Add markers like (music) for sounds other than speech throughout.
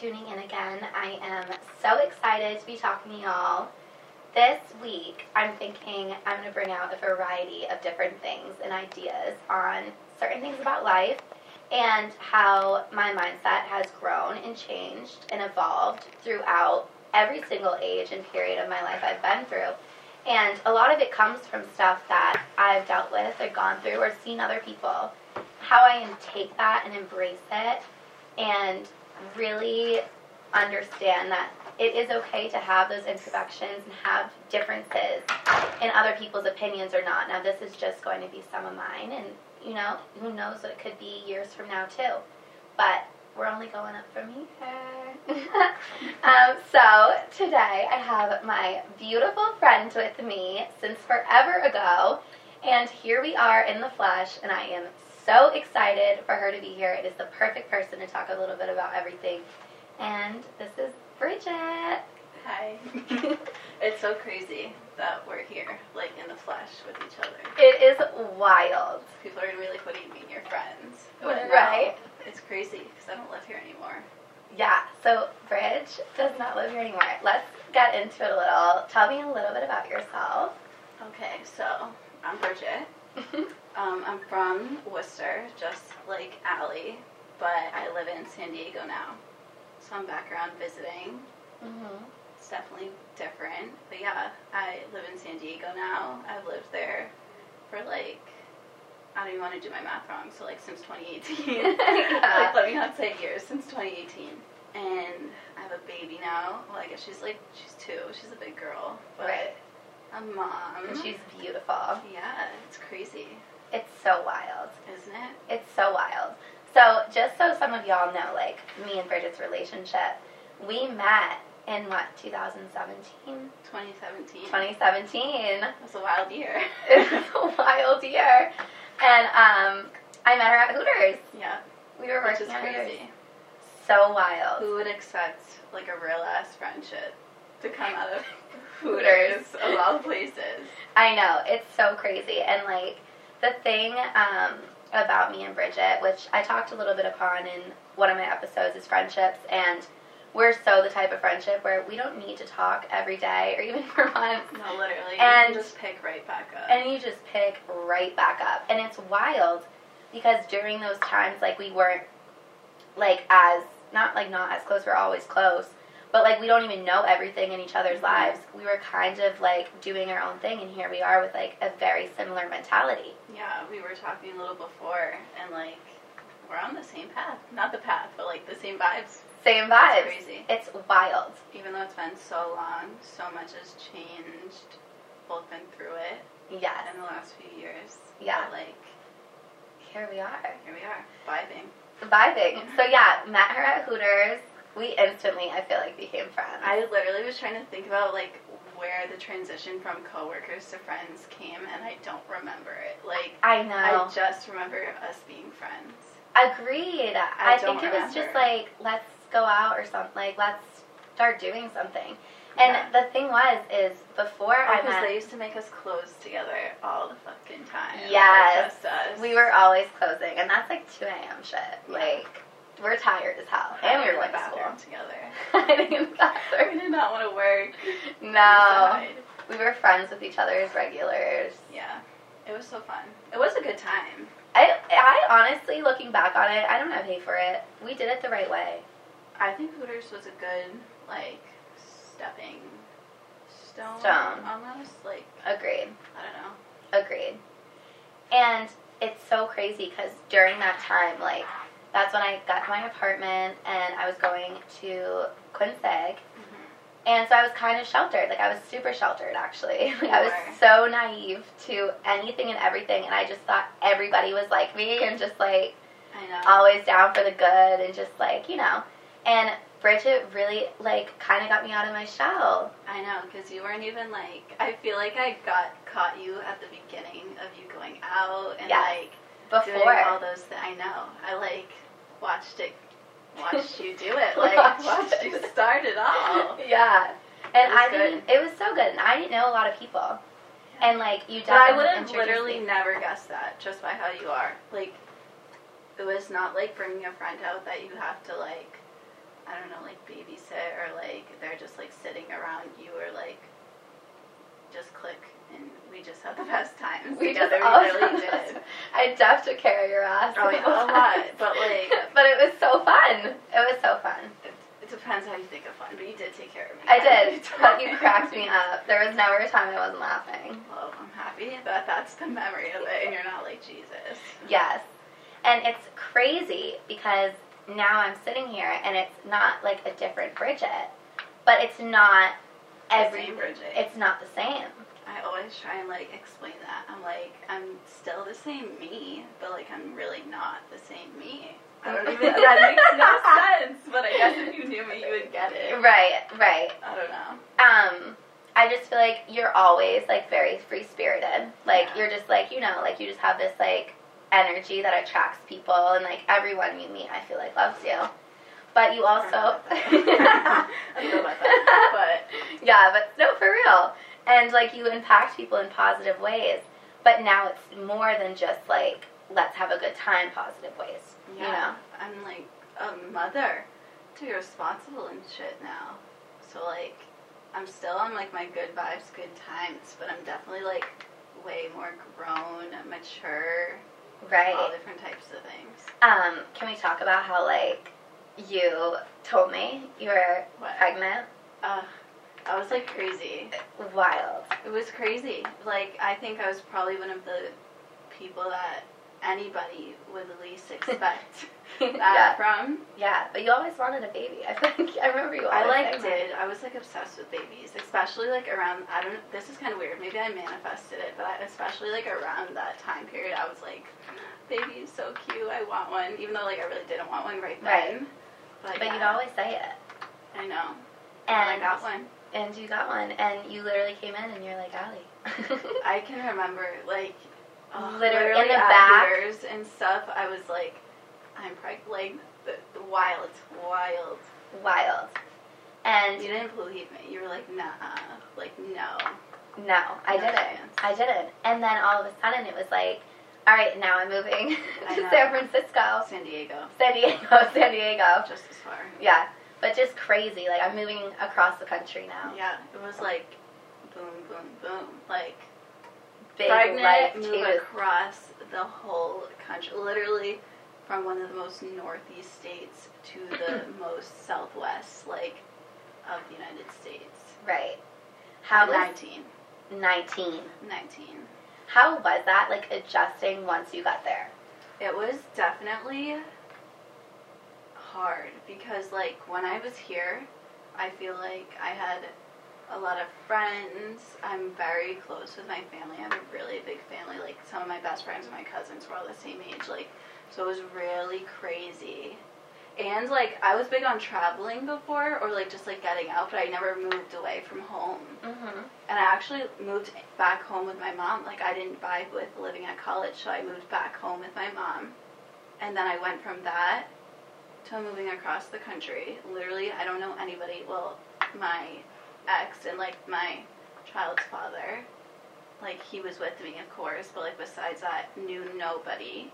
tuning in again. I am so excited to be talking to y'all. This week, I'm thinking I'm going to bring out a variety of different things and ideas on certain things about life and how my mindset has grown and changed and evolved throughout every single age and period of my life I've been through. And a lot of it comes from stuff that I've dealt with or gone through or seen other people. How I take that and embrace it and really understand that it is okay to have those imperfections and have differences in other people's opinions or not. Now, this is just going to be some of mine, and you know, who knows what it could be years from now, too. But we're only going up from here. (laughs) um, so today I have my beautiful friend with me since forever ago, and here we are in the flesh, and I am so excited for her to be here. It is the perfect person to talk a little bit about everything. And this is Bridget. Hi. (laughs) it's so crazy that we're here, like in the flesh with each other. It is wild. People are gonna be like, "What do you mean, you're friends?" right. It's crazy because I don't live here anymore. Yeah. So Bridge does not live here anymore. Let's get into it a little. Tell me a little bit about yourself. Okay, so I'm Bridget. (laughs) um, I'm from Worcester, just like Allie, but I live in San Diego now. So I'm back around visiting. Mm-hmm. It's definitely different, but yeah, I live in San Diego now. I've lived there for like I don't even want to do my math wrong. So like since 2018, Yeah. (laughs) (laughs) like let me not say years since 2018, and I have a baby now. Well, I guess she's like she's two. She's a big girl, but Right. a mom. And she's beautiful. yeah, it's crazy, It's so wild. isn't it? It's so wild. So, just so some of y'all know, like me and Bridget's relationship, we met in what, 2017? 2017. 2017. That's a wild year. (laughs) It was a wild year. And um, I met her at Hooters. yeah, We were which working is at Hooters. crazy. So wild. Who would expect like a real ass friendship to come out of (laughs) Hooters. Hooters of all places? I know it's so crazy, and like the thing um, about me and Bridget, which I talked a little bit upon in one of my episodes, is friendships, and we're so the type of friendship where we don't need to talk every day or even (laughs) for months, No, literally. And- you just pick right back up. and you just pick right back up, and it's wild because during those times, like we weren't like as not like not as close, we're always close. But like we don't even know everything in each other's lives. We were kind of like doing our own thing, and here we are with like a very similar mentality. yeah, we were talking a little before, and like we're on the same path. Not the path, but like the same vibes. Same vibes. crazy. It's wild. Even though it's been so long, so much has changed. Both been through it Yes. in the last few years. Yeah. But, like Here we are. here we are, vibing. Vibing. (laughs) So yeah, met her at Hooters. We instantly, I feel like, became friends. I literally was trying to think about like where the transition from coworkers to friends came, and I don't remember it. Like I know. I just remember us being friends. Agreed. I, I think don't it was just like, let's go out or something. Like, let's start doing something. And Yeah. the thing was, is before I Because met, they used to make us close together all the fucking time. like, Yes. just us. we were always closing, and that's like 2 a.m. shit. Yeah. Like, we're tired as hell, and we were in going the to school. bathroom together. Hiding in the We bathroom. did not want to work. We No, hide. we were friends with each other as regulars. Yeah. It was so fun. It was a good time. I, I honestly, looking back on it, I don't have hate for it. We did it the right way. I think Hooters was a good like stepping stone, Stone. almost. Like Agreed. I don't know. Agreed. And it's so crazy because during that time, like, that's when I got to my apartment and I was going to Quincy. Mm-hmm. And so I was kind of sheltered. Like, I was super sheltered, actually. (laughs) Like, I was so naive to anything and everything. And I just thought everybody was like me and just, like, I know. always down for the good and just, like, you know. And Bridget really, like, kind of got me out of my shell. I know, because you weren't even like. I feel like I got caught you at the beginning of you going out and Yes. like doing all those things. I know. I like watched it, watched you do it. (laughs) Like Watched (laughs) you start it all. Yeah. And I didn't, it was so good. And I didn't know a lot of people. And, like, you But I would have literally me. never guessed that just by how you are. Like it was not like bringing a friend out that you have to like, I don't know, like babysit or like they're just like sitting around you or like just click we just had the best times We together. just we really did. (laughs) I'd have to carry your ass. Oh, yeah, a lot, but, like- (laughs) but it was so fun. It was so fun. It, it depends how you think of fun, but you did take care of me. I (laughs) did, but you cracked me up. There was never a time I wasn't laughing. Well, I'm happy that that's the memory of it, and you're not like Jesus. Yes. And it's crazy because now I'm sitting here and it's not like a different Bridget, but it's not every Bridget. It's not the same. I always try and like explain that. I'm like, I'm still the same me, but like I'm really not the same me. I don't even. Know. That makes no (laughs) sense. But I guess if you knew me, you would get it. Right, right. I don't know. Um, I just feel like you're always like very free spirited. Like Yeah. you're just like you know, like you just have this like energy that attracts people, and like everyone you meet, I feel like loves you. But you also, (laughs) I don't know about that, but (laughs) yeah, but no, for real. And like you impact people in positive ways. But now it's more than just like let's have a good time, positive ways. yeah, You know. I'm like a mother to be responsible and shit now. So like, I'm still on like my good vibes, good times, but I'm definitely like way more grown, mature, right? All different types of things. Um, can we talk about how like you told me you were What? pregnant? Uh, I was like crazy. Wild. It was crazy. Like I think I was probably one of the people that anybody would least (laughs) expect that yeah. from. Yeah, but you always wanted a baby. I think I remember you. I like did. I was like obsessed with babies, especially like around. I don't. This is kind of weird. Maybe I manifested it, but I, especially like around that time period, I was like, "Baby is so cute. I want one." Even though like I really didn't want one right then. Right. But, But yeah, you'd always say it. I know. And I got one. And you got one, and you literally came in, and you're like, Allie. (laughs) I can remember like oh, Literally literally, in the back. And stuff. I was like, I'm pregnant. Like the, the wild, wild. Wild. And you didn't believe me. You were like, nah, like no. no, I No didn't. chance. I didn't. And then all of a sudden, it was like, all right, now I'm moving (laughs) to. San Francisco, San Diego, San Diego, (laughs) San Diego. just as far. Yeah, but just crazy. Like I'm moving across the country now. Yeah, it was like, boom, boom, boom. Like Big life move changes. across the whole country. Literally, from one of the most northeast states to the (clears throat) most southwest, like, of the United States. Right. How was 19. 19? 19. How was that? Like adjusting once you got there. It was definitely hard because, like, when I was here, I feel like I had a lot of friends. I'm very close with my family. I have a really big family. Like, some of my best friends and my cousins were all the same age. Like, so it was really crazy. And, like, I was big on traveling before or, like, just, like, getting out, but I never moved away from home. Mm-hmm. And I actually moved back home with my mom. Like I didn't vibe with living at college, so I moved back home with my mom. And then I went from that to moving across the country. Literally, I don't know anybody. Well, my ex and like my child's father. Like he was with me, of course, but like besides that, knew nobody.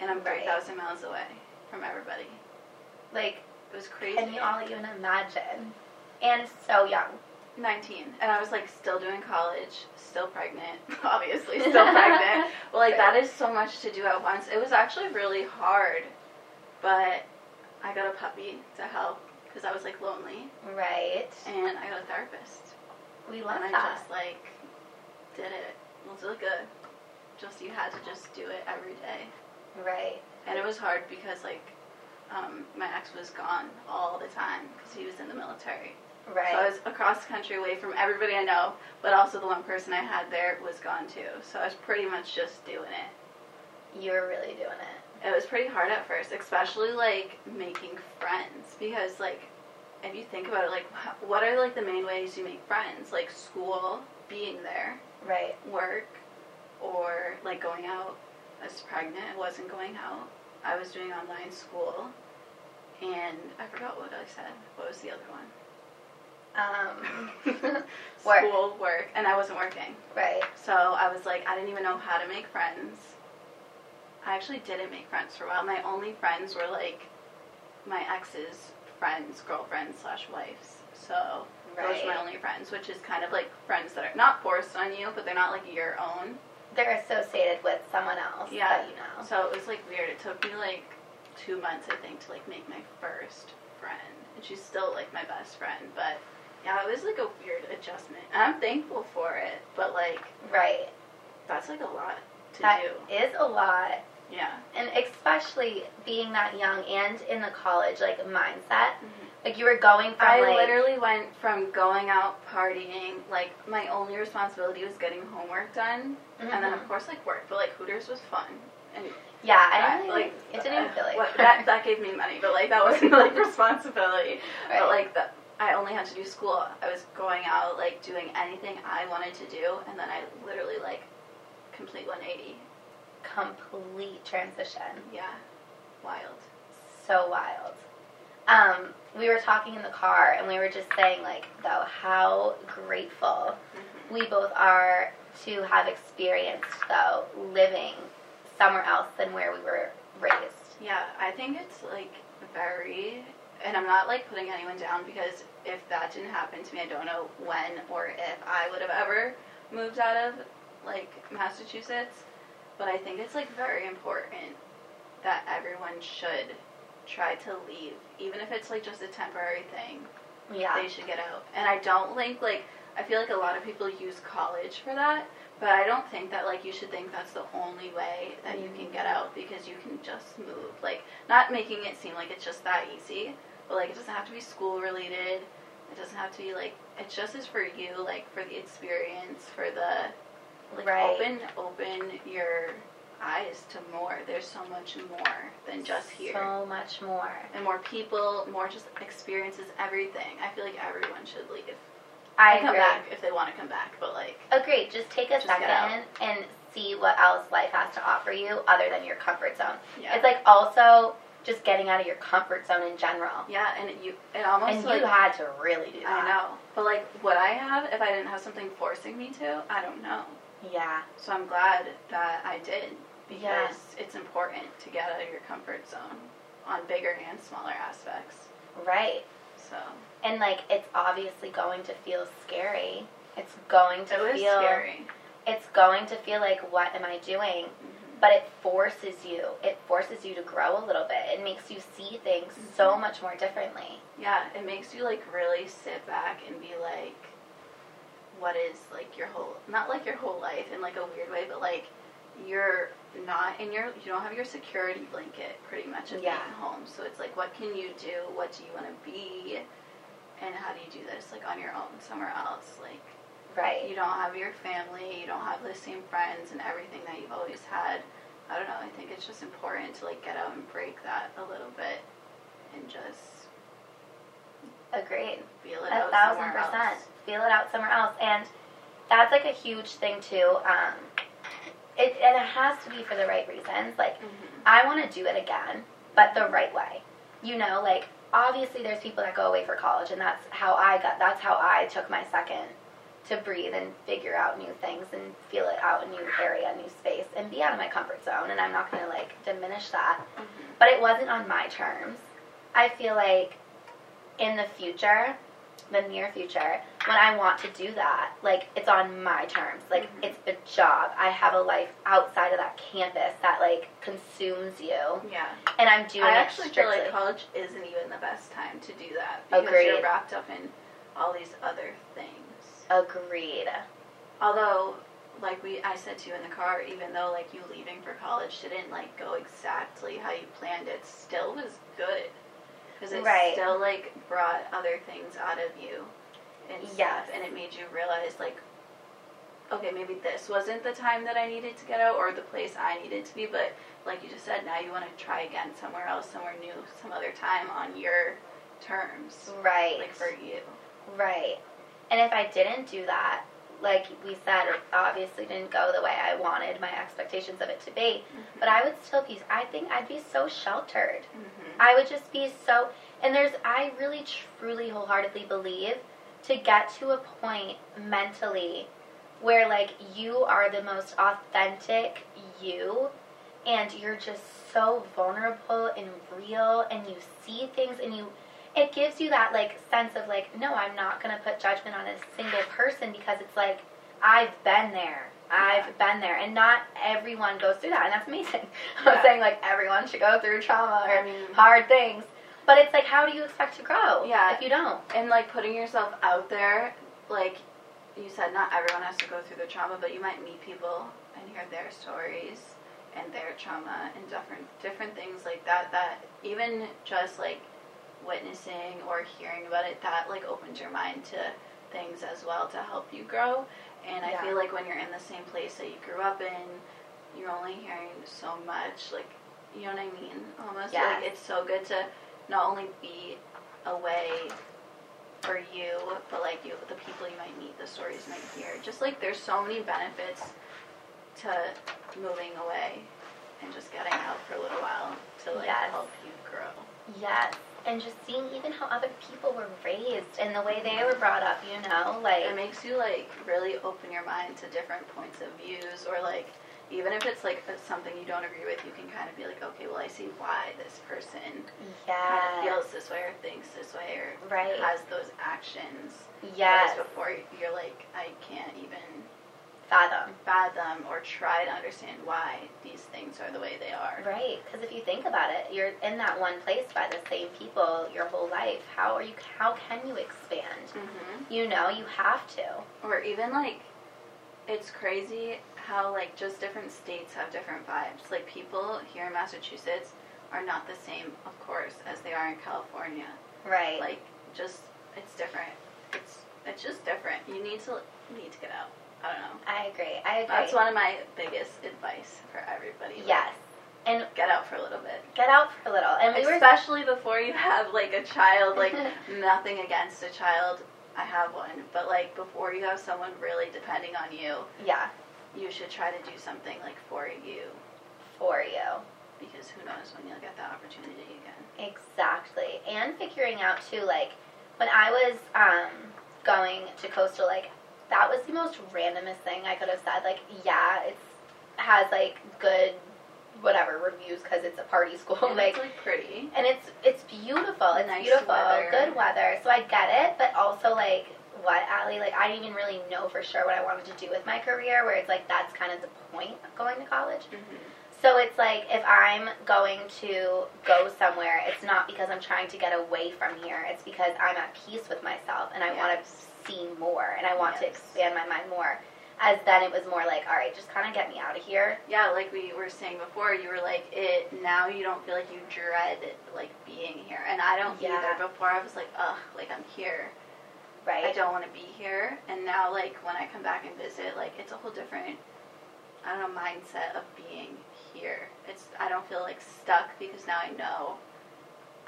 And I'm Right. three thousand miles away from everybody. Like, It was crazy. can you all even imagine? And so young. 19 and i was like still doing college still pregnant (laughs) obviously (laughs) still pregnant well like that is so much to do at once it was actually really hard but i got a puppy to help because i was like lonely Right. and i got a therapist We love and i just like did it it was really good just you had to just do it every day Right. and it was hard because like um, my ex was gone all the time because he was in the military Right. So I was across the country away from everybody I know, but also the one person I had there was gone too. So I was pretty much just doing it. you were really doing it. It was pretty hard at first, especially like making friends because like if you think about it, like what are like the main ways you make friends? Like school, being there, Right. work, or like going out. I was pregnant, I wasn't going out. I was doing online school, and I forgot what I said. What was the other one? Um. (laughs) (laughs) Work. School, work, and I wasn't working. right. So I was like, I didn't even know how to make friends. I actually didn't make friends for a while. My only friends were like my ex's friends, girlfriends slash wives. So those are my only friends, which is kind of like friends that are not forced on you, but they're not like your own. They're associated with someone else Yeah. that you know. So it was like weird. It took me like two months, I think, to like make my first friend, and she's still like my best friend. But yeah, it was like a weird adjustment, I'm thankful for it. But like Right. that's like a lot to That do. is a lot. Yeah. And especially being that young and in the college like mindset. Mhm. Like you were going from I like literally went from going out partying, like my only responsibility was getting homework done, and then of course like work. But like Hooters was fun, and Yeah, I didn't like like it didn't even feel like what, (laughs) that. That gave me money, but like that wasn't like (laughs) responsibility. Right. But like that, I only had to do school. I was going out like doing anything I wanted to do, and then I literally like complete 180. Complete transition. Yeah, wild. So wild. Um, we were talking in the car and we were just saying like though how grateful Mhm. we both are to have experienced though living somewhere else than where we were raised. Yeah, I think it's like very, and I'm not like putting anyone down because if that didn't happen to me, I don't know when or if I would have ever moved out of like Massachusetts. But I think it's like very important that everyone should try to leave, even if it's like just a temporary thing. Yeah. They should get out. And I don't think like I feel like a lot of people use college for that, but I don't think that like you should think that's the only way that you can get out because you can just move. Like not making it seem like it's just that easy, but like it doesn't have to be school related. It doesn't have to be like it just is for you, like for the experience, for the like Right. open open your eyes to more. There's so much more than just here. So much more. and more people, more just experiences, everything. I feel like everyone should leave. I And come agree. back if they want to come back, but like Agreed. Just take a Just second and see what else life has to offer you other than your comfort zone. yeah, It's like also just getting out of your comfort zone in general. yeah, and you it almost And like you had to really do that. I know, but like would I have if I didn't have something forcing me to? I don't know. Yeah. So I'm glad that I did because Yeah. it's important to get out of your comfort zone on bigger and smaller aspects. Right. So And like it's obviously going to feel scary. It's going to it feel scary. it's going to feel like what am I doing? Mhm. But it forces you. It forces you to grow a little bit. It makes you see things so Mhm. much more differently. Yeah, it makes you like really sit back and be like, what is like your whole, not like your whole life in like a weird way, but like you're not in your, you don't have your security blanket pretty much of Yeah. being home. So it's like, what can you do? What do you want to be? And how do you do this like on your own somewhere else? Like Right. you don't have your family, you don't have the same friends and everything that you've always had. I don't know. I think it's just important to like get out and break that a little bit and just Agreed. feel it A out thousand percent. else. Feel it out somewhere else. And that's like a huge thing too. Um it and it has to be for the right reasons. Like Mhm. I want to do it again, but the right way. You know, like obviously there's people that go away for college and that's how I got that's how I took my second to breathe and figure out new things and feel it out a new area, new space and be out of my comfort zone and I'm not going to like diminish that. Mhm. But it wasn't on my terms. I feel like in the future, the near future, when I want to do that, like it's on my terms. Like Mhm. it's a job. I have a life outside of that campus that like consumes you, Yeah. and I'm doing I it actually feel like college isn't even the best time to do that because Agreed. you're wrapped up in all these other things. Agreed. Although, like we, I said to you in the car, even though like you leaving for college didn't like go exactly how you planned, it still was good because it Right. still like brought other things out of you and stuff, Yes. and it made you realize like, okay, maybe this wasn't the time that I needed to get out or the place I needed to be, but like you just said, now you want to try again somewhere else, somewhere new, some other time on your terms, Right. like for you. Right. And if I didn't do that, like we said, it obviously didn't go the way I wanted my expectations of it to be. But I would still be, I think I'd be so sheltered. hmm I would just be so, and there's, I really truly wholeheartedly believe to get to a point mentally where like you are the most authentic you and you're just so vulnerable and real and you see things and you it gives you that like sense of like no i'm not going to put judgment on a single person because it's like i've been there i've Yeah. been there and not everyone goes through that and that's amazing (laughs) i'm saying like everyone should go through trauma or I mean- hard things but it's like how do you expect to grow Yeah. if you don't and like putting yourself out there like you said not everyone has to go through the trauma but you might meet people and hear their stories and their trauma and different different things like that that even just like witnessing or hearing about it that like opens your mind to things as well to help you grow and Yeah. i feel like when you're in the same place that you grew up in you're only hearing so much like you know what i mean almost Yes. like it's so good to not only be away for you, but like you, the people you might meet, the stories you might hear. Just like there's so many benefits to moving away and just getting out for a little while to like Yes. help you grow. yes and just seeing even how other people were raised and the way they were brought up you know like It makes you like really open your mind to different points of views, or like even if it's like something you don't agree with, you can kind of be like, okay, well, I see why this person kind of feels this way or thinks this way or Right. has those actions. yes Whereas before you're like, I can't even fathom fathom or try to understand why these things are the way they are. Right, because if you think about it, you're in that one place by the same people your whole life. How are you? How can you expand? hmm You know, you have to. Or even like, it's crazy how like just different states have different vibes. Like people here in Massachusetts are not the same, of course, as they are in California. Right. Like just it's different. It's it's just different. You need to need to get out. I don't know. I agree. I agree. That's one of my biggest advice for everybody. Like, Yes, and Get out for a little bit. get out for a little. And we were. Especially before you have like a child, like (laughs) nothing against a child. I have one, but like before you have someone really depending on you, Yeah, you should try to do something like for you for you. because who knows when you'll get that opportunity again. Exactly. And figuring out too, like when I was um, going to coastal, like that was the most randomest thing I could have said. Like, yeah, it's has like good whatever reviews because it's a party (laughs) school. And like it's like pretty. and it's it's beautiful. It's Nice beautiful, weather. good weather. So I get it, but also like what Allie like I didn't even really know for sure what I wanted to do with my career. Where it's like that's kind of the point of going to college. Mm-hmm. So it's like if I'm going to go somewhere, it's not because I'm trying to get away from here. It's because I'm at peace with myself and I want to Yes. see more and I want to expand my mind more. As then it was more like, all right, just kind of get me out of here. Yeah, like we were saying before, you were like it. Now you don't feel like you dread like being here, and I don't Yeah. either. Before I was like, ugh, like I'm here. Right. I don't want to be here. And now, like, when I come back and visit, like, it's a whole different, I don't know, mindset of being here. It's, I don't feel, like, stuck because now I know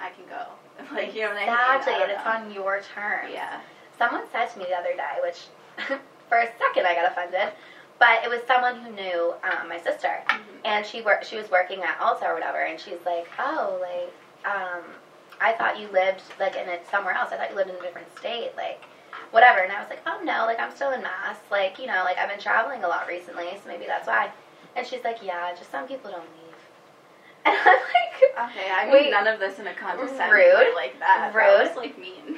I can go. (laughs) Like, you know what I mean? Exactly, and it's on your terms. Yeah. Someone said to me the other day, which (laughs) for a second I got offended, but it was someone who knew um, my sister, Mhm. and she worked. She was working at Alta or whatever, and she's like, "Oh, like, um, I thought you lived like in it somewhere else. I thought you lived in a different state, like." Whatever, and I was like, oh no, like I'm still in Mass, like you know, like I've been traveling a lot recently, so maybe that's why. And she's like, yeah, just some people don't leave. (laughs) And I'm like, Okay, I mean Wait. none of this in a condescending Rude. way like that. Rude. That like, mean.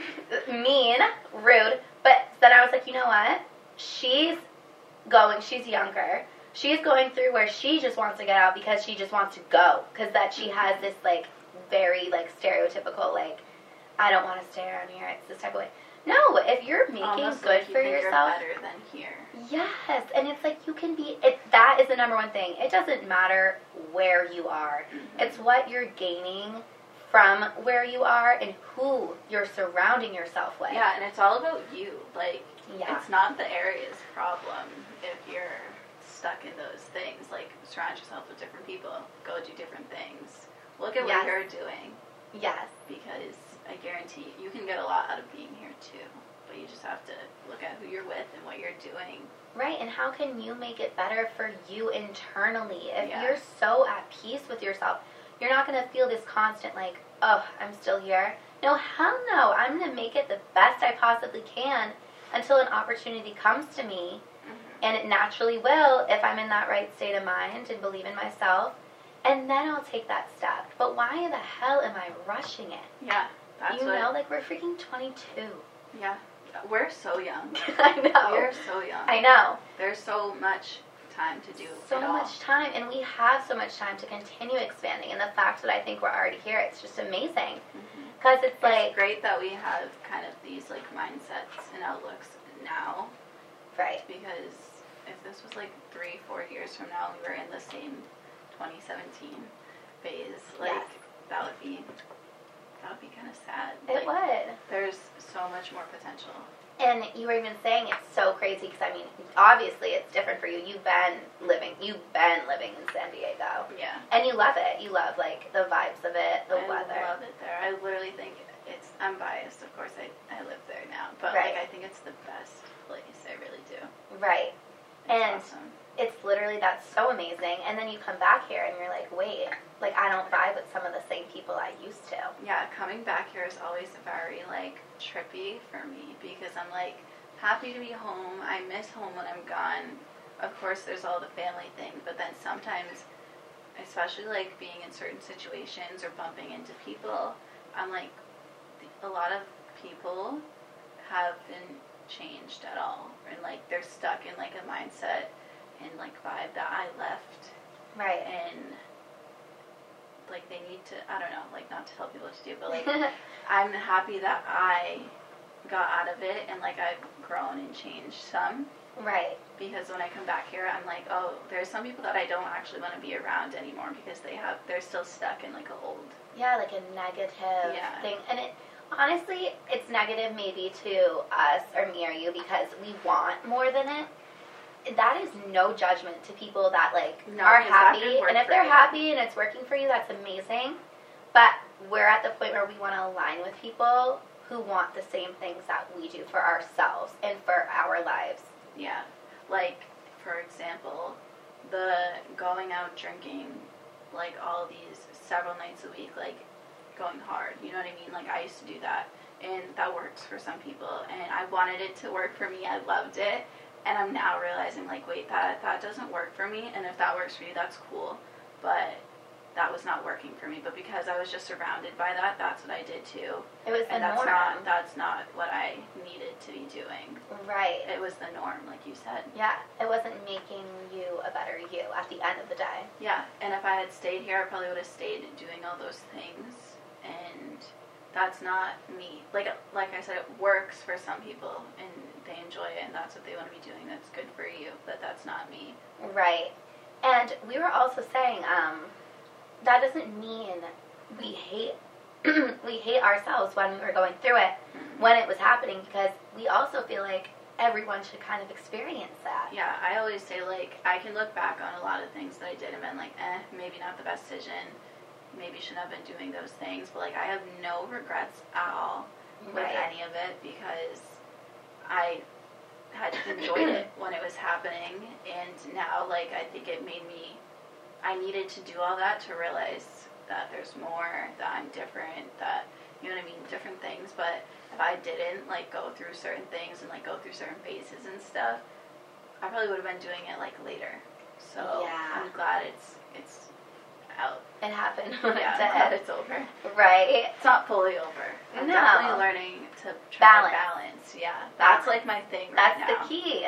(laughs) mean, rude. But then I was like, you know what? She's going. She's younger. She's going through where she just wants to get out because she just wants to go. Because that she has this like very like stereotypical like I don't want to stay around here. It's this type of way. No, if you're making Almost good like you for yourself, You're better than here. yes, and it's like you can be. It that is the number one thing. It doesn't matter where you are. Mhm. It's what you're gaining from where you are and who you're surrounding yourself with. Yeah, and it's all about you. Like, Yeah. it's not the area's problem if you're stuck in those things. Like, surround yourself with different people. Go do different things. Look at Yes. what you're doing Yes. because I guarantee you can get a lot out of being here too. But you just have to look at who you're with and what you're doing. Right, and how can you make it better for you internally? If Yeah. you're so at peace with yourself, you're not going to feel this constant, like, oh, I'm still here. No, hell no. I'm going to make it the best I possibly can until an opportunity comes to me. Mm-hmm. And it naturally will if I'm in that right state of mind and believe in myself. and then I'll take that step. But why the hell am I rushing it? Yeah, that's you know, like we're freaking 22. Yeah, we're so young. (laughs) I know. We're so young. I know. There's so much time to do So it all. much time, and we have so much time to continue expanding. And the fact that I think we're already here, it's just amazing. Mm-hmm. Because it's It's like, great that we have kind of these like mindsets and outlooks now right. because if this was like three, four years from now, we were in the same 2017 phase, like Yes. that would be that would be kind of sad. It like, would. There's so much more potential. And you were even saying it's so crazy because I mean, obviously it's different for you. You've been living, you've been living in San Diego, Yeah. and you love it. You love like the vibes of it, the I weather. I love it there. I literally think it's. I'm biased, of course. I, I live there now, but Right. like I think it's the best place. I really do. Right. It's And- awesome. It's literally that's so amazing. And then you come back here and you're like, wait, like I don't vibe with some of the same people I used to. yeah, coming back here is always very like trippy for me because I'm like happy to be home. I miss home when I'm gone. Of course, there's all the family thing, but then sometimes, especially like being in certain situations or bumping into people, I'm like, a lot of people have been changed at all, and like they're stuck in like a mindset and like vibe that I left Right. and like they need to I don't know, like not to tell people what to do, but like (laughs) I'm happy that I got out of it and like I've grown and changed some right. because when I come back here I'm like, oh, there's some people that I don't actually want to be around anymore because they have they're still stuck in like a old Yeah, like a negative Yeah. thing. And it honestly, it's negative maybe to us or me or you because we want more than it. That is no judgment to people that like No, are 'cause that could happy, and if they're you. happy and it's working for you, that's amazing. But we're at the point where we want to align with people who want the same things that we do for ourselves and for our lives. Yeah. Like, for example, the going out drinking, like all these several nights a week, like going hard. You know what I mean? Like, I used to do that. And that works for some people. And I wanted it to work for me. I loved it. And I'm now realizing, like, wait, that, that doesn't work for me. And if that works for you, that's cool. But that was not working for me. But because I was just surrounded by that, that's what I did too. It was the And that's norm, not that's not what I needed to be doing. right? It was the norm, like you said. Yeah, it wasn't making you a better you at the end of the day. Yeah, and if I had stayed here, I probably would have stayed doing all those things, and that's not me. Like like I said, it works for some people, and they enjoy it, and that's what they want to be doing. That's good for you, but that's not me. Right. And we were also saying, um, that doesn't mean we hate (clears throat) we hate ourselves when we were going through it, when it was happening, because we also feel like everyone should kind of experience that. Yeah, I always say like I can look back on a lot of things that I did and been like, eh, maybe not the best decision. Maybe shouldn't have been doing those things, but like I have no regrets at all with Right. any of it because I had enjoyed it when it was happening, and now like I think it made me. I needed to do all that to realize that there's more, that I'm different, that you know what I mean, different things. But if I didn't like go through certain things and like go through certain phases and stuff, I probably would have been doing it like later. So Yeah. I'm glad it's it's out. It happened when (laughs) Yeah, it's I'm glad it's over. Right. It's not fully over. I'm No. definitely learning to try Balance. to balance. Yeah, that's Balance. like my thing right That's now. the key.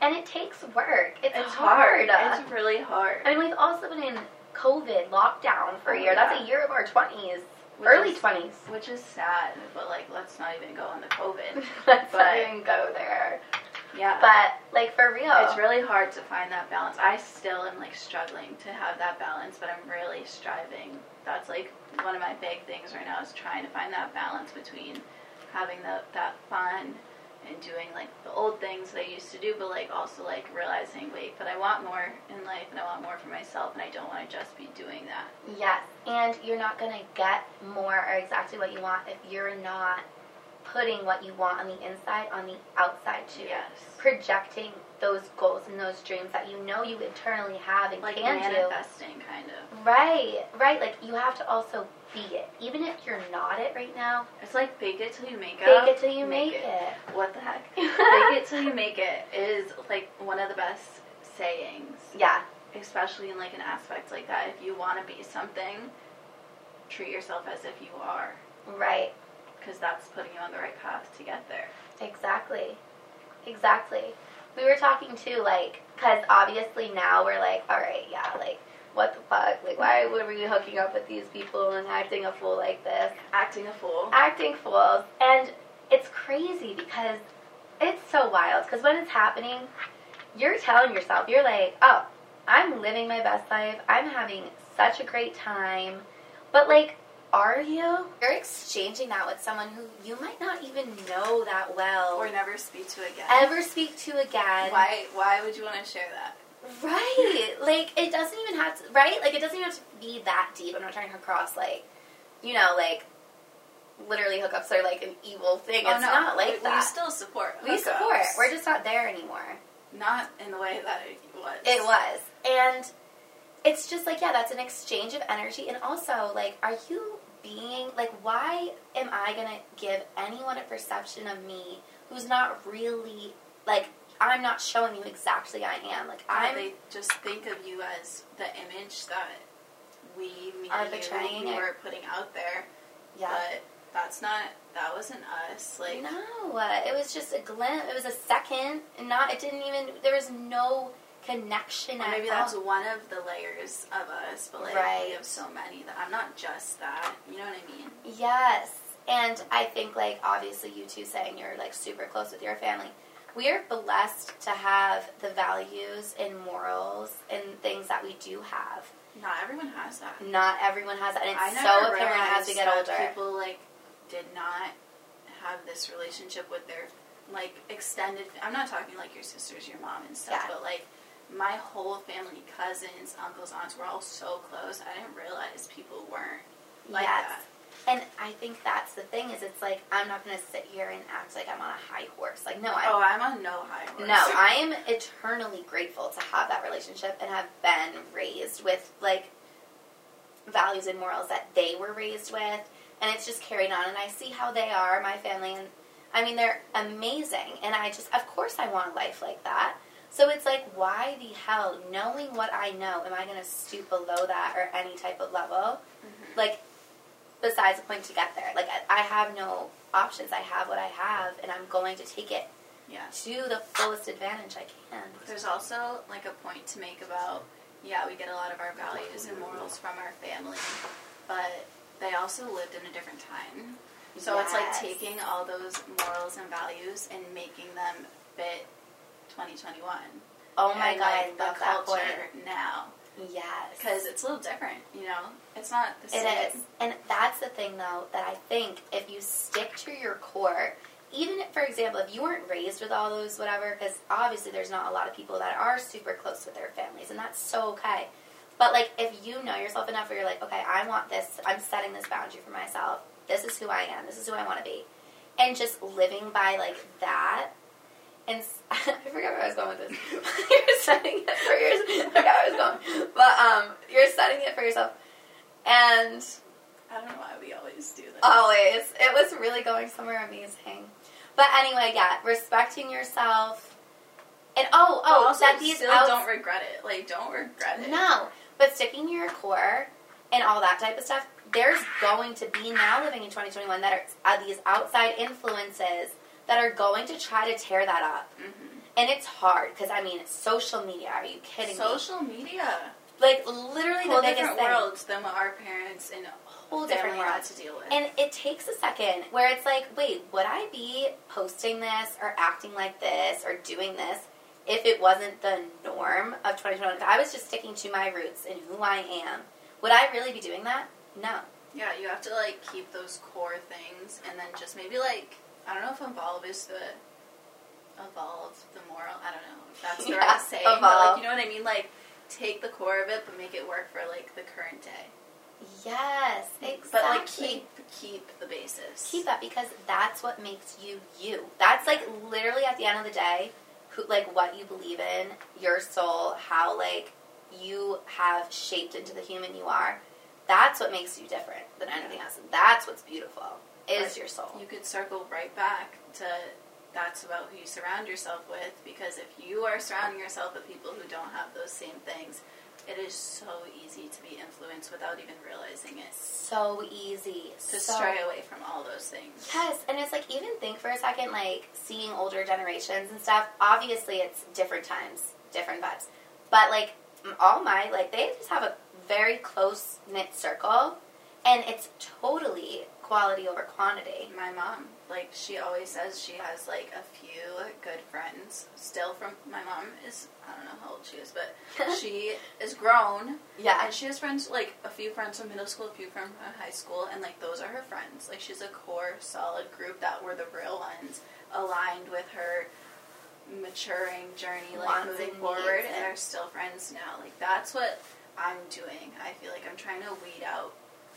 And it takes work. It's, It's hard. hard. It's really hard. I mean, we've also been in COVID lockdown for a Oh, year. That's a year of our 20s, Which early 20s. Which is sad, but like let's not even go on the COVID. (laughs) Let's But- not even go there. Yeah. But, like, for real. It's really hard to find that balance. I still am like struggling to have that balance, but I'm really striving. That's like one of my big things right now is trying to find that balance between having the, that fun and doing like the old things that I used to do, but like also like realizing, wait, but I want more in life and I want more for myself and I don't want to just be doing that. Yes, and you're not going to get more or exactly what you want if you're not putting what you want on the inside on the outside too. Yes. Projecting those goals and those dreams that you know you internally have and Like can do. manifesting kind of. Right, right. Like you have to also be it. Even if you're not it right now, It's like bake it till you make it. fake it till you make, Make it. What the heck? (laughs) Fake it till you make it is like one of the best sayings. Yeah, especially in like an aspect like that. If you want to be something, treat yourself as if you are, Right. because that's putting you on the right path to get there. Exactly. Exactly. We were talking too, like, because obviously now we're like, all right, yeah, like, what the fuck? Like, why were we hooking up with these people and acting a fool like this? Acting a fool. Acting fools. And it's crazy because it's so wild. Because when it's happening, you're telling yourself, you're like, oh, I'm living my best life. I'm having such a great time. But, like, are you? You're exchanging that with someone who you might not even know that well Or never speak to again. ever speak to again. Why? Why would you want to share that? Right. (laughs) like it doesn't even have to right? Like it doesn't even have to be that deep. I'm not trying to cross like you know, like literally hookups are like an evil thing. Oh, it's no. not like we, that. We still support. We support. We're just not there anymore. not in the way that it was. It was. And it's just like, yeah, that's an exchange of energy. And also, like, are you being, like, why am I going to give anyone a perception of me who's not really, like, I'm not showing you exactly I am. Like, I they just think of you as the image that we, me, Are you, betraying we it. were putting out there. yeah. But that's not. That wasn't us. Like no, uh, it was just a glimpse. It was a second, and not. It didn't even. There was no connection. or maybe that's one of the layers of us. But like Right. we have so many that I'm not just that. You know what I mean? Yes. And I think, like, obviously, you two saying you're, like, super close with your family. We are blessed to have the values and morals and things that we do have. Not everyone has that. Not everyone has that. And it's so apparent as we get older. People like did not have this relationship with their like extended. I'm not talking like your sisters, your mom, and stuff, Yeah. but like my whole family, cousins, uncles, aunts, were all so close. I didn't realize people weren't like yes. that. And I think that's the thing is it's like, I'm not going to sit here and act like I'm on a high horse. Like, no, I Oh, I'm on no high horse. No, I am eternally grateful to have that relationship and have been raised with like values and morals that they were raised with, and it's just carried on. And I see how they are, my family, and I mean they're amazing. And I just, of course, I want a life like that. So it's like, why the hell, knowing what I know, am I going to stoop below that or any type of level? Mhm. Like, besides the point to get there, like I, I have no options. I have what I have, and I'm going to take it Yeah. to the fullest advantage I can. There's also like a point to make about yeah, we get a lot of our values and morals from our family, but they also lived in a different time. So it's like taking all those morals and values and making them fit 2021. Oh my and, god, like, the culture now Yes, because it's a little different. You know, it's not the same. It is. and that's the thing though that I think if you stick to your core, even if, for example, if you weren't raised with all those whatever, because obviously there's not a lot of people that are super close with their families, and that's so okay. But like, if you know yourself enough, where you're like, okay, I want this. I'm setting this boundary for myself. This is who I am. This is who I want to be, and just living by like that. And (laughs) I forgot where I was going with this. (laughs) you're setting it for yourself. I forgot where I was going, but um, you're setting it for yourself, and I don't know why we always do this. always it was really going somewhere amazing. But anyway, yeah, respecting yourself, and oh, But oh, also that these still outs- don't regret it. Like, don't regret it. no, but sticking to your core and all that type of stuff. There's going to be now living in 2021 that are uh, these outside influences that are going to try to tear that up, hmm and it's hard because I mean, social media. Are you kidding me? Social media, Like literally whole the biggest different worlds than what our parents and a Whole different family had world. to deal with. And it takes a second where it's like, wait, would I be posting this or acting like this or doing this if it wasn't the norm of 2021? If I was just sticking to my roots and who I am, would I really be doing that? No. Yeah, you have to like keep those core things, and then just maybe like I don't know if evolve is the evolve the moral. I don't know if that's the Yeah, right saying, but like you know what I mean. Like take the core of it, but make it work for like the current day. Yes, exactly. But like keep keep the basis. keep that because that's what makes you you. That's like literally at the end of the day, who like what you believe in, your soul, how like you have shaped into the human you are. That's what makes you different than anything else. And that's what's beautiful is your soul. You could circle right back to that's about who you surround yourself with because if you are surrounding yourself with people who don't have those same things, it is so easy to be influenced without even realizing it. So easy. To so stray away from all those things. Yes, and it's like even think for a second, like seeing older generations and stuff. Obviously, it's different times, different vibes, but like all my like they just have a very close knit circle, and it's totally quality over quantity. My mom, like she always says she has like a few good friends still from my mom is I don't know how old she is, but (laughs) she is grown Yeah, and she has friends like a few friends from middle school, a few from uh, high school, and like those are her friends. Like she's a core, solid group that were the real ones, aligned with her maturing journey, like Wants moving and forward, and and- are still friends now. Like that's what I'm doing. I feel like I'm trying to weed out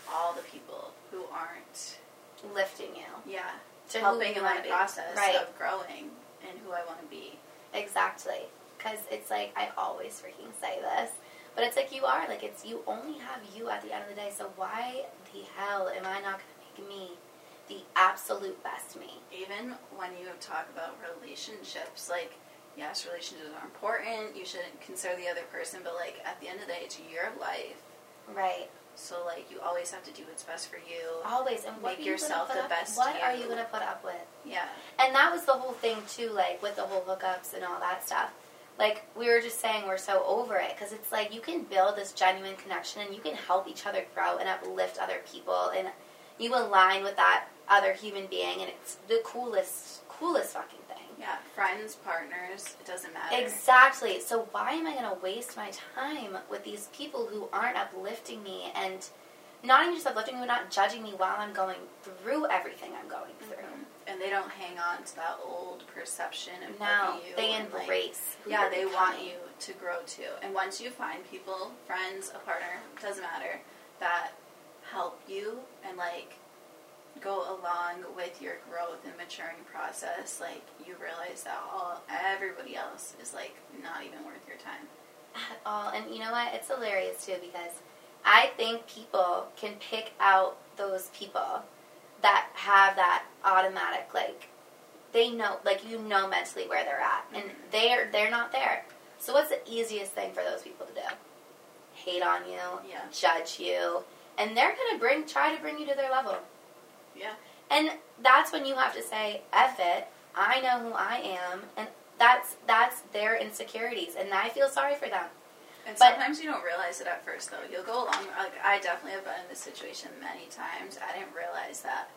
all the people who aren't, lifting you yeah, to helping in my process Right. of growing and who I want to be. Exactly. Because it's like, I always freaking say this, but it's like you are. Like, it's you only have you at the end of the day, so why the hell am I not going to make me the absolute best me? even when you talk about relationships, like, yes, relationships are important. You shouldn't consider the other person, but, like, at the end of the day, it's your life. Right. So, like, you always have to do what's best for you. Always. And Make you yourself the up, best What you. are you going to put up with? Yeah. And that was the whole thing, too, like, with the whole hookups and all that stuff. Like, we were just saying, we're so over it because it's like you can build this genuine connection and you can help each other grow and uplift other people and you align with that other human being and it's the coolest, coolest fucking. Friends, partners, it doesn't matter. Exactly. So why am I going to waste my time with these people who aren't uplifting me and not even just uplifting me, but not judging me while I'm going through everything I'm going through? Mhm. And they don't hang on to that old perception of No, you. they like, embrace. who yeah, they want you to grow too. And once you find people, friends, a partner, doesn't matter, that help you and like go along with your growth and maturing process, like you realize that all everybody else is like not even worth your time. at all. And you know what? It's hilarious too because I think people can pick out those people that have that automatic like they know like you know mentally where they're at and Mhm. they're they're not there. So what's the easiest thing for those people to do? Hate on you, Yeah. judge you, and they're gonna bring try to bring you to their level. Yeah. And that's when you have to say, F it, I know who I am and that's that's their insecurities and I feel sorry for them. And But- sometimes you don't realize it at first, though. You'll go along. Like I definitely have been in this situation many times. I didn't realize that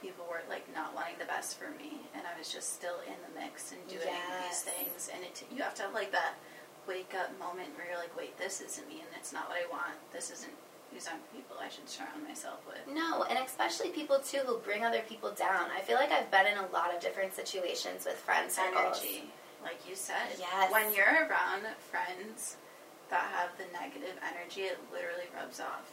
people were like not wanting the best for me, and I was just still in the mix and doing Yes. these things. And it, you have to have like that wake up moment where you're like, wait, this isn't me, and it's not what I want. This isn't these aren't people I should surround myself with. No, and especially people too who bring other people down. I feel like I've been in a lot of different situations with friend circles. Energy, like you said. Yes. When you're around friends that have the negative energy, it literally rubs off.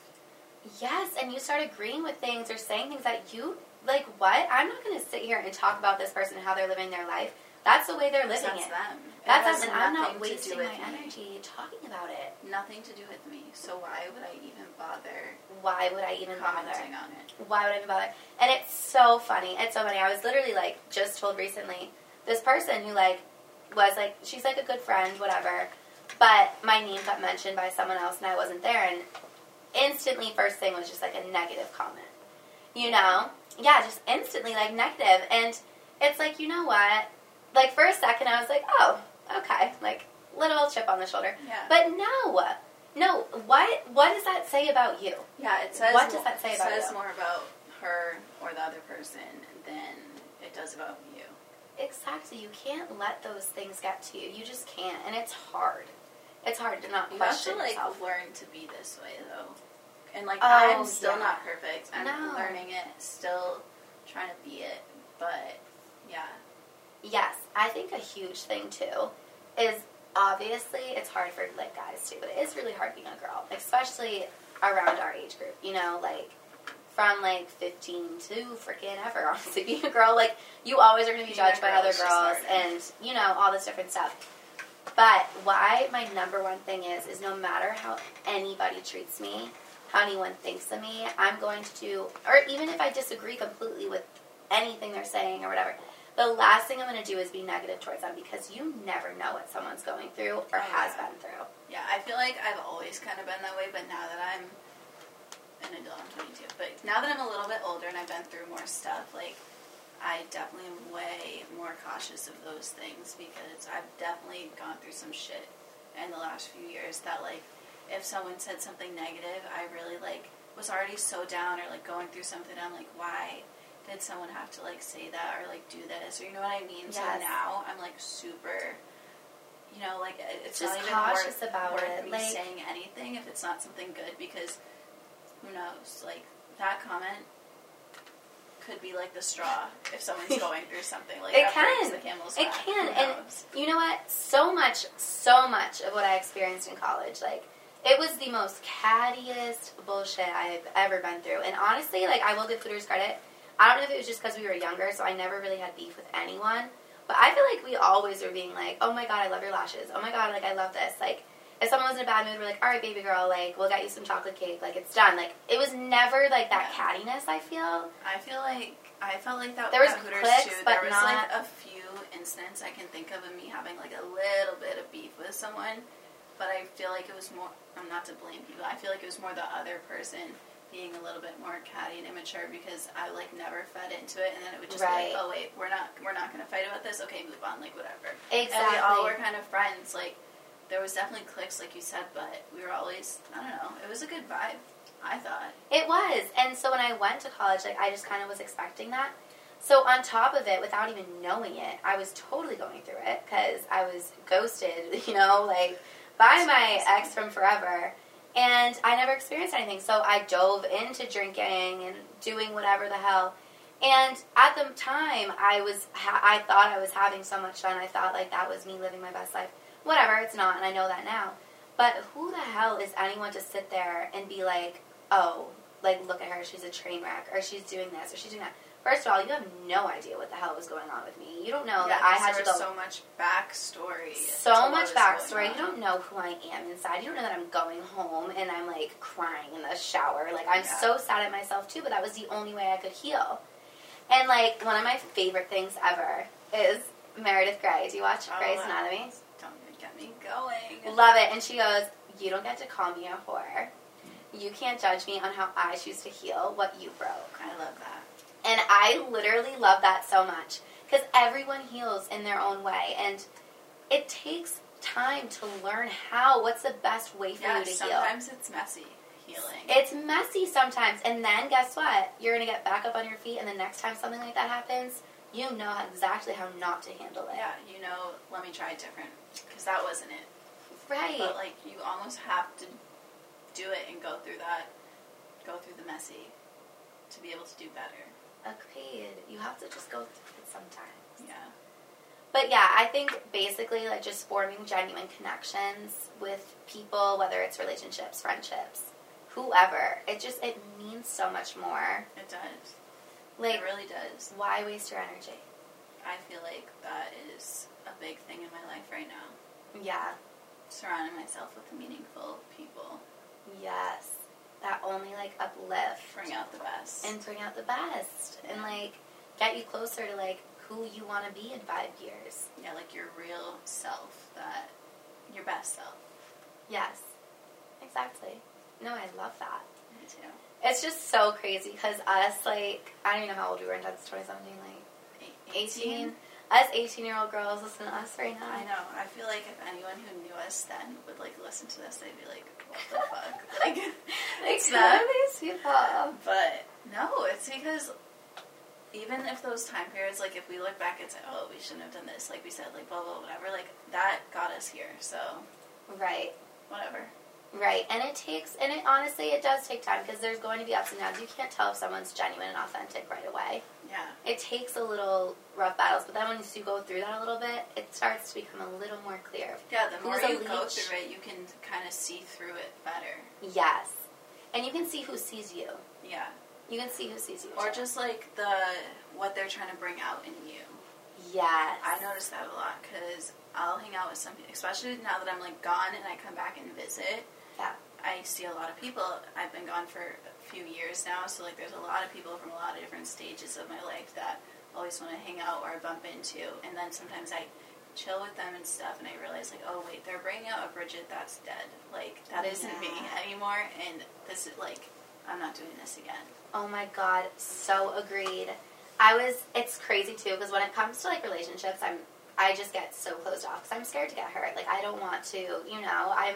Yes, and you start agreeing with things or saying things that you like. What? I'm not going to sit here and talk about this person and how they're living their life. That's the way they're living That's it. them. That's us, I'm not wasting my me. energy talking about it. Nothing to do with me. So why would I even bother Why would I even bother? on it? Why would I even bother? And it's so funny. It's so funny. I was literally like just told recently this person who like was like she's like a good friend, whatever. But my name got mentioned by someone else and I wasn't there and instantly first thing was just like a negative comment. You know? Yeah, just instantly like negative and it's like, you know what? Like for a second I was like, Oh, okay. Like little chip on the shoulder. Yeah. But no. No, what what does that say about you? yeah, it says what does that say about says you? more about her or the other person than it does about you. Exactly. You can't let those things get to you. You just can't, and it's hard. It's hard to not You have question to like yourself. learn to be this way though. And like Oh, I'm still yeah. not perfect. I'm No. learning it, still trying to be it. But yeah. Yes, I think a huge thing too is obviously it's hard for like guys too, but it is really hard being a girl, especially around our age group. You know, like from like 15 to freaking ever. (laughs) Honestly, being a girl, like you always are going to be judged by other girls, and you know all this different stuff. But why my number one thing is is no matter how anybody treats me, how anyone thinks of me, I'm going to do, or even if I disagree completely with anything they're saying or whatever, the last thing I'm going to do is be negative towards them because you never know what someone's going through or has been through. Yeah, I feel like I've always kind of been that way, but now that I'm an adult, I'm 22, but now that I'm a little bit older and I've been through more stuff, like, I definitely am way more cautious of those things because I've definitely gone through some shit in the last few years that, like, if someone said something negative, I really, like, was already so down or, like, going through something, I'm like, why did someone have to, like, say that or, like, do this? Or, you know what I mean? So now I'm, like, super you know, like it's Just cautious worth, about worth it, me like- saying anything if it's not something good because who knows? Like that comment could be like the straw if someone's (laughs) going through something. Like It can. the camel's It can, and? You know what? So much, so much of what I experienced in college, like, it was the most cattiest bullshit I've ever been through. And honestly, like, I will give Hooters credit. I don't know if it was just because we were younger, so I never really had beef with anyone. But I feel like we always were being like, oh my god, I love your lashes. Oh my god, like, I love this. Like, if someone was in a bad mood, we're like, all right, baby girl, like, we'll get you some chocolate cake. Like, it's done. Like, it was never, like, that Yeah. cattiness, I feel. I feel like I felt like that There was Hooters clicks, too. but there was like not- a few incidents I can think of of me having like a little bit of beef with someone, but I feel like it was more. I'm not to blame people. I feel like it was more the other person being a little bit more catty and immature because I like never fed into it, and then it would just Right. be like, oh wait, we're not we're not gonna fight about this. Okay, move on. Like whatever. Exactly. And we all were kind of friends. Like there was definitely clicks, like you said, but we were always I don't know. It was a good vibe. I thought. It was. And so when I went to college, like I just kind of was expecting that. So on top of it, without even knowing it, I was totally going through it because I was ghosted, (laughs) you know, like by my ex from forever. And I never experienced anything. So I dove into drinking and doing whatever the hell. And at the time, I was ha- I thought I was having so much fun. I thought like that was me living my best life. Whatever, it's not, and I know that now. But who the hell is anyone to sit there and be like, oh, like look at her, she's a train wreck, or she's doing this, or she's doing that. First of all, you have no idea what the hell was going on with me. You don't know Yeah, that I had to go so much backstory. so much backstory. You don't know who I am inside. You don't know that I'm going home and I'm like crying in the shower. Like I'm Yeah. so sad at myself too, but that was the only way I could heal. And like one of my favorite things ever is Meredith Grey. Do you watch Oh, Grey's. Anatomy? Don't get me going. Love it. And she goes, You don't get to call me a whore. You can't judge me on how I choose to heal what you broke. I love that. And I literally love that so much because everyone heals in their own way, and it takes time to learn how. What's the best way for Yeah, you to heal? sometimes it's messy healing. It's messy sometimes, and then guess what? You're gonna get back up on your feet, and the next time something like that happens, you know exactly how not to handle it. yeah, you know, let me try it different because that wasn't it. Right. But like, you almost have to do it and go through that, go through the messy, to be able to do better. Agreed. You have to just go through it sometimes. Yeah. But yeah, I think basically like just forming genuine connections with people, whether it's relationships, friendships, whoever. It just it means so much more. It does. Like it really does. why waste your energy? I feel like that is a big thing in my life right now. Yeah. Surrounding myself with meaningful people. Yes. That only like uplift Bring out the best. and bring out the best and like get you closer to like who you want to be in 5 years. yeah, like your real self, that your best self. Yes. Exactly. No, I love that. Me too. It's just so crazy because us, like, I don't even know how old we were in 2017, like, Eight- 18. Us 18 year old girls listen to us right now. I know. I feel like if anyone who knew us then would like listen to this, they'd be like, "What the fuck?" Like, (laughs) it's not. these people? But no, it's because even if those time periods, like if we look back and say, "Oh, we shouldn't have done this," like we said, like blah blah whatever, like that got us here. So Right, whatever. right. And it takes, and it honestly, it does take time because there's going to be ups and downs. You can't tell if someone's genuine and authentic right away. Yeah. It takes a little rough battles, but then once you go through that a little bit, it starts to become a little more clear. Yeah. The more you go through it, you can kind of see through it better. Yes. And you can see who sees you. Yeah. You can see who sees you. Or too. just like the what they're trying to bring out in you. yes. I notice that a lot because I'll hang out with some people, especially now that I'm like gone and I come back and visit. Yeah. I see a lot of people. I've been gone for few years now, so like there's a lot of people from a lot of different stages of my life that always want to hang out or bump into, and then sometimes I chill with them and stuff, and I realize like, oh wait, they're bringing out a Bridget that's dead. Like that isn't me anymore, and this is like, I'm not doing this again. Oh my god, so agreed. I was. It's crazy too because when it comes to like relationships, I'm. I just get so closed off because I'm scared to get hurt. Like I don't want to. You know, I'm.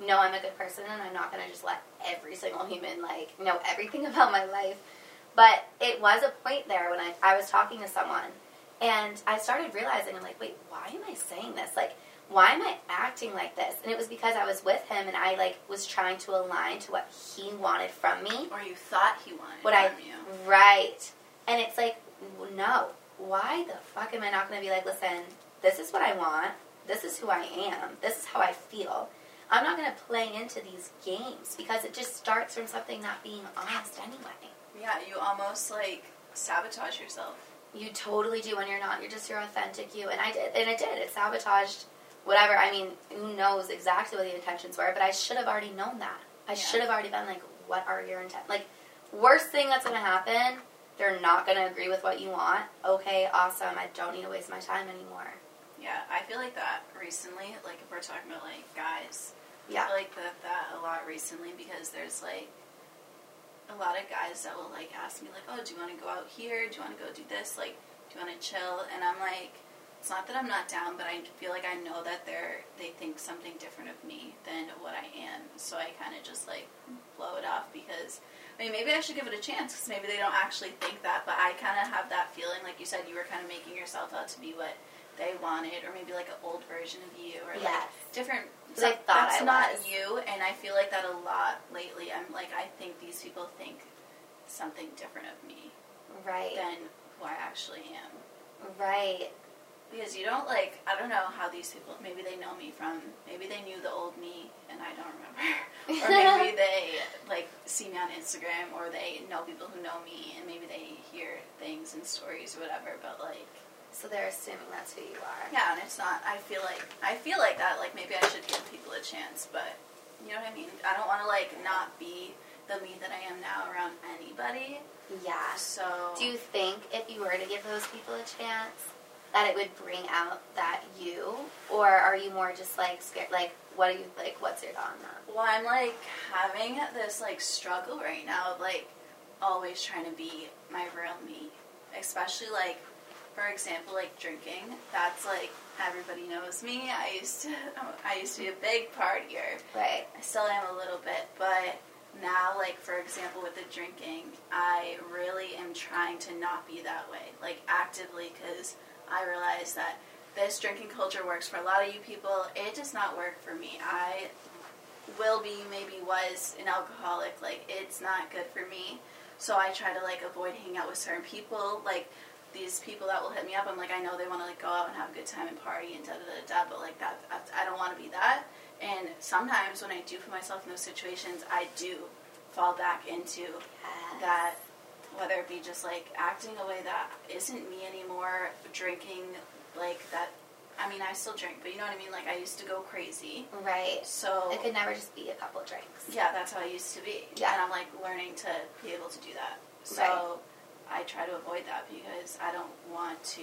Know I'm a good person, and I'm not gonna just let every single human like know everything (laughs) about my life. But it was a point there when I I was talking to someone, and I started realizing I'm like, wait, why am I saying this? Like, why am I acting like this? And it was because I was with him, and I like was trying to align to what he wanted from me. Or you thought he wanted What I from you. Right. And it's like, no. Why the fuck am I not going to be like, listen, this is what I want. This is who I am. This is how I feel. I'm not going to play into these games because it just starts from something not being honest anyway. Yeah, you almost like sabotage yourself. You totally do when you're not. You're just your authentic you. And I did. And it did. It sabotaged whatever. I mean, who knows exactly what the intentions were, but I should have already known that. I Yeah. should have already been like, what are your intent? Like, worst thing that's going to happen, they're not going to agree with what you want. Okay, awesome. I don't need to waste my time anymore. Yeah, I feel like that recently. Like if we're talking about like guys, I Yeah. feel like that that a lot recently because there's like a lot of guys that will like ask me like, oh, do you want to go out here? Do you want to go do this? Like, do you want to chill? And I'm like, it's not that I'm not down, but I feel like I know that they're they think something different of me than what I am. So I kind of just like blow it off because I mean maybe I should give it a chance because maybe they don't actually think that, but I kind of have that feeling. Like you said, you were kind of making yourself out to be what they wanted, or maybe like an old version of you, or like different. So thought that's I not was. you, and I feel like that a lot lately. I'm like, I think these people think something different of me Right. than who I actually am. Right. Because you don't like, I don't know how these people. Maybe they know me from. Maybe they knew the old me, and I don't remember. (laughs) or maybe they like see me on Instagram, or they know people who know me, and maybe they hear things and stories or whatever. But like, So they're assuming that's who you are. Yeah, and it's not. I feel like I feel like that. Like maybe I should give people a chance, but you know what I mean. I don't want to like not be the me that I am now around anybody. Yeah. So Do you think if you were to give those people a chance, that it would bring out that you, or are you more just like scared? Like, what do you like? What's your thought on that? well, I'm like having this like struggle right now of like always trying to be my real me, especially like for example like drinking. That's like everybody knows me. I used to (laughs) I used to be a big partier. Right. I still am a little bit, but now, like for example, with the drinking, I really am trying to not be that way, like actively, because I realize that this drinking culture works for a lot of you people. It does not work for me. I will be, maybe was an alcoholic. Like it's not good for me. So I try to like avoid hanging out with certain people, like these people that will hit me up. I'm like, I know they want to like go out and have a good time and party and da da da da, but like that, I don't want to be that. And sometimes when I do put myself in those situations, I do fall back into Yes. that, whether it be just like acting a way that isn't me anymore, drinking like that. I mean, I still drink, but you know what I mean. Like I used to go crazy, Right. so It could never just be a couple drinks. yeah, that's how I used to be. Yeah. And I'm like learning to be able to do that. So Right. I try to avoid that because I don't want to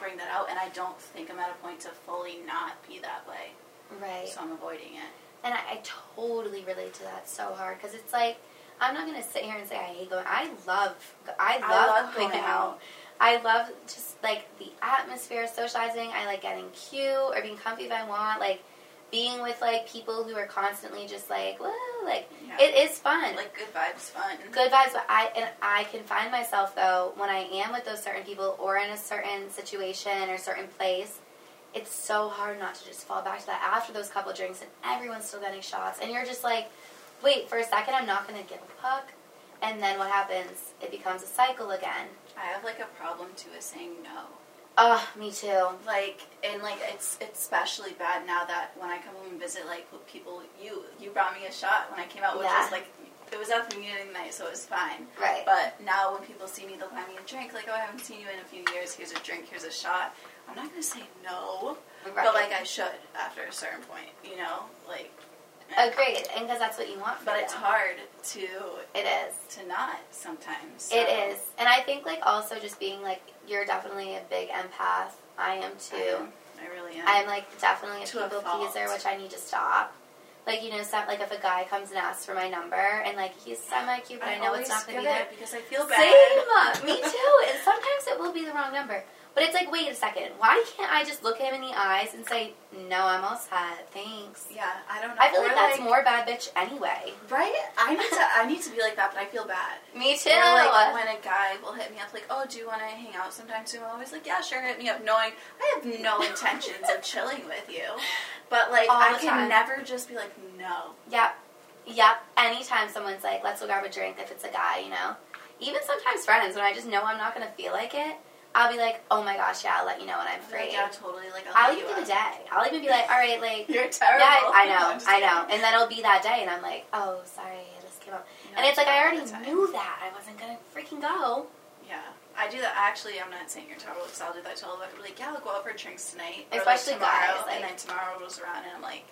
bring that out and I don't think I'm at a point to fully not be that way. Right. So I'm avoiding it. And I, I totally relate to that so hard because it's like I'm not gonna sit here and say I hate going. I love I love, love going going out. out. I love just like the atmosphere, socializing. I like getting cute or being comfy if I want. Like being with like people who are constantly just like woo, like Yeah. it is fun. Like good vibes fun. good vibes but i and i can find myself though when i am with those certain people or in a certain situation or certain place it's so hard not to just fall back to that after those couple drinks and everyone's still getting shots and you're just like wait for a second i'm not going to give a fuck and then what happens it becomes a cycle again I have like a problem too with saying no. Oh me too Like and like it's it's especially bad now that when I come home and visit like people you you brought me a shot when I came out which Yeah. was like it was at the beginning of the night so it was fine. right But now when people see me, they'll buy me a drink. Like, oh, I haven't seen you in a few years. Here's a drink. Here's a shot. I'm not gonna say no, right but like I should after a certain point. You know, like Oh, Agreed, and because that's what you want. But it's hard to It is. to not sometimes. It so- is, and I think like also just being like you're definitely a big empath. I am I too. am. I really am. I'm like definitely a To people fault. pleaser, which I need to stop. Like you know, some, like if a guy comes and asks for my number, and like he's semi cute, but I, know it's not going to be there. because I feel bad. Same, me (laughs) too. And sometimes it will be the wrong number, but it's like, wait a second, why can't I just look him in the eyes and say, no, I'm all set, thanks. Yeah, I don't know. I feel Or, like that's more bad bitch anyway. right. I need to. I need to be like that, but I feel bad. (laughs) Me too. Or like when a guy will hit me up, like, "Oh, do you want to hang out sometime soon?" I'm always like, "Yeah, sure, hit me up," knowing I have no (laughs) intentions of chilling with you. But like, All I can time. never just be like, "No." Yep. Yep. Anytime someone's like, let's go grab a drink if it's a guy, you know? Even sometimes friends, when I just know I'm not going to feel like it, I'll be like, oh my gosh, yeah, I'll let you know when I'm I'll free. Yeah, totally. Like, I'll hit even the day. I'll even be like, all right, like, (laughs) You're terrible. yeah, I know, (laughs) just I know. And then it'll be that day, and I'm like, oh, sorry, this came up. And it's like, I already knew that. I wasn't going to freaking go. Yeah, I do that. Actually, I'm not saying you're terrible because I'll do that to all of them. Like, yeah, I'll go out for drinks tonight, or, like, Especially tomorrow, guys, like- and then tomorrow rolls around, and I'm like,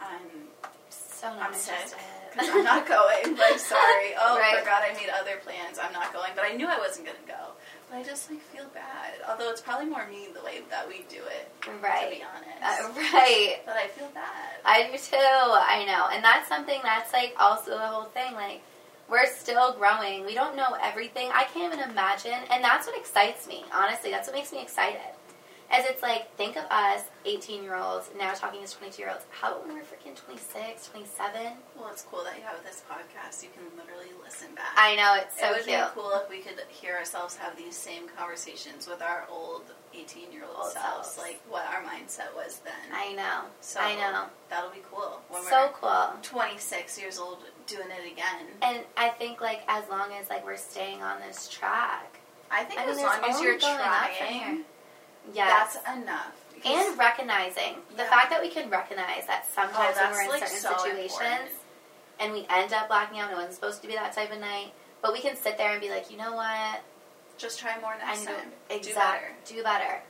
I'm So not I'm sick interested. because I'm not going. Like, (laughs) sorry. Oh, Right. forgot I made other plans. I'm not going. But I knew I wasn't gonna go. I just like feel bad. Although it's probably more me the way that we do it. Right. To be honest. Uh, right. but I feel bad. I do too. I know. And that's something that's like also the whole thing. Like, we're still growing. We don't know everything. I can't even imagine. And that's what excites me. Honestly, that's what makes me excited. As it's like, think of us, 18 year olds, now talking to 22 year olds. How about when we're freaking 26, 27? Well, it's cool that you have this podcast. You can literally listen back. I know, it's it so would cute. be cool if we could hear ourselves have these same conversations with our old 18 year old selves, like what our mindset was then. I know. so I know. That'll be cool when So cool. 26 years old doing it again. And I think, like, as long as, like, we're staying on this track. I think I as there's long as you're going up from trying. Yes. that's enough. And recognizing the fact that we can recognize that sometimes Oh, when we're in like, certain so situations important. and we end up blacking out, and it wasn't supposed to be that type of night, but we can sit there and be like, you know what, just try more I next need time. to Do better. do better.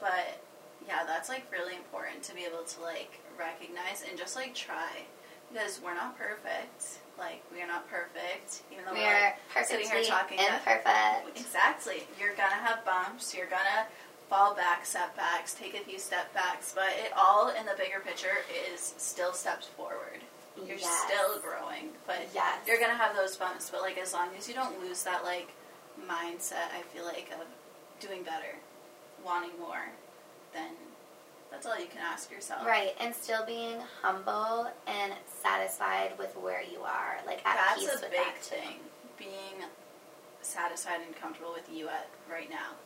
But yeah, that's like really important to be able to like recognize and just like try because we're not perfect. Like we are not perfect, even though We we're are like, sitting perfectly here talking that- imperfect. Exactly. You're gonna have bumps. You're gonna fall back, setbacks, take a few step backs, but it all in the bigger picture is still steps forward. You're Yes. still growing, but Yes. you're gonna have those bumps. But like as long as you don't lose that like mindset, I feel like of doing better, wanting more, then that's all you can ask yourself. Right, and still being humble and satisfied with where you are, like at That's a big that thing. Being satisfied and comfortable with you at right now.